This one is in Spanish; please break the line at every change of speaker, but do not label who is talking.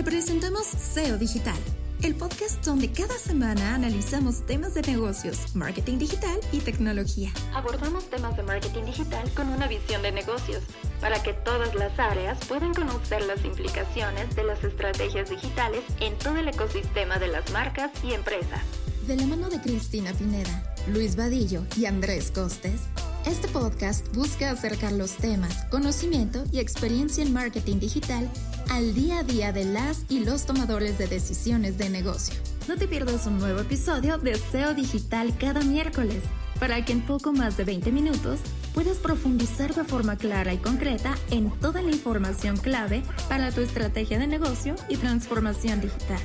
Te presentamos SEO Digital, el podcast donde cada semana analizamos temas de negocios, marketing digital y tecnología.
Abordamos temas de marketing digital con una visión de negocios, para que todas las áreas puedan conocer las implicaciones de las estrategias digitales en todo el ecosistema de las marcas y empresas.
De la mano de Cristina Pineda, Luis Vadillo y Andrés Costes, este podcast busca acercar los temas, conocimiento y experiencia en marketing digital al día a día de las y los tomadores de decisiones de negocio. No te pierdas un nuevo episodio de SEO Digital cada miércoles, para que en poco más de 20 minutos puedas profundizar de forma clara y concreta en toda la información clave para tu estrategia de negocio y transformación digital.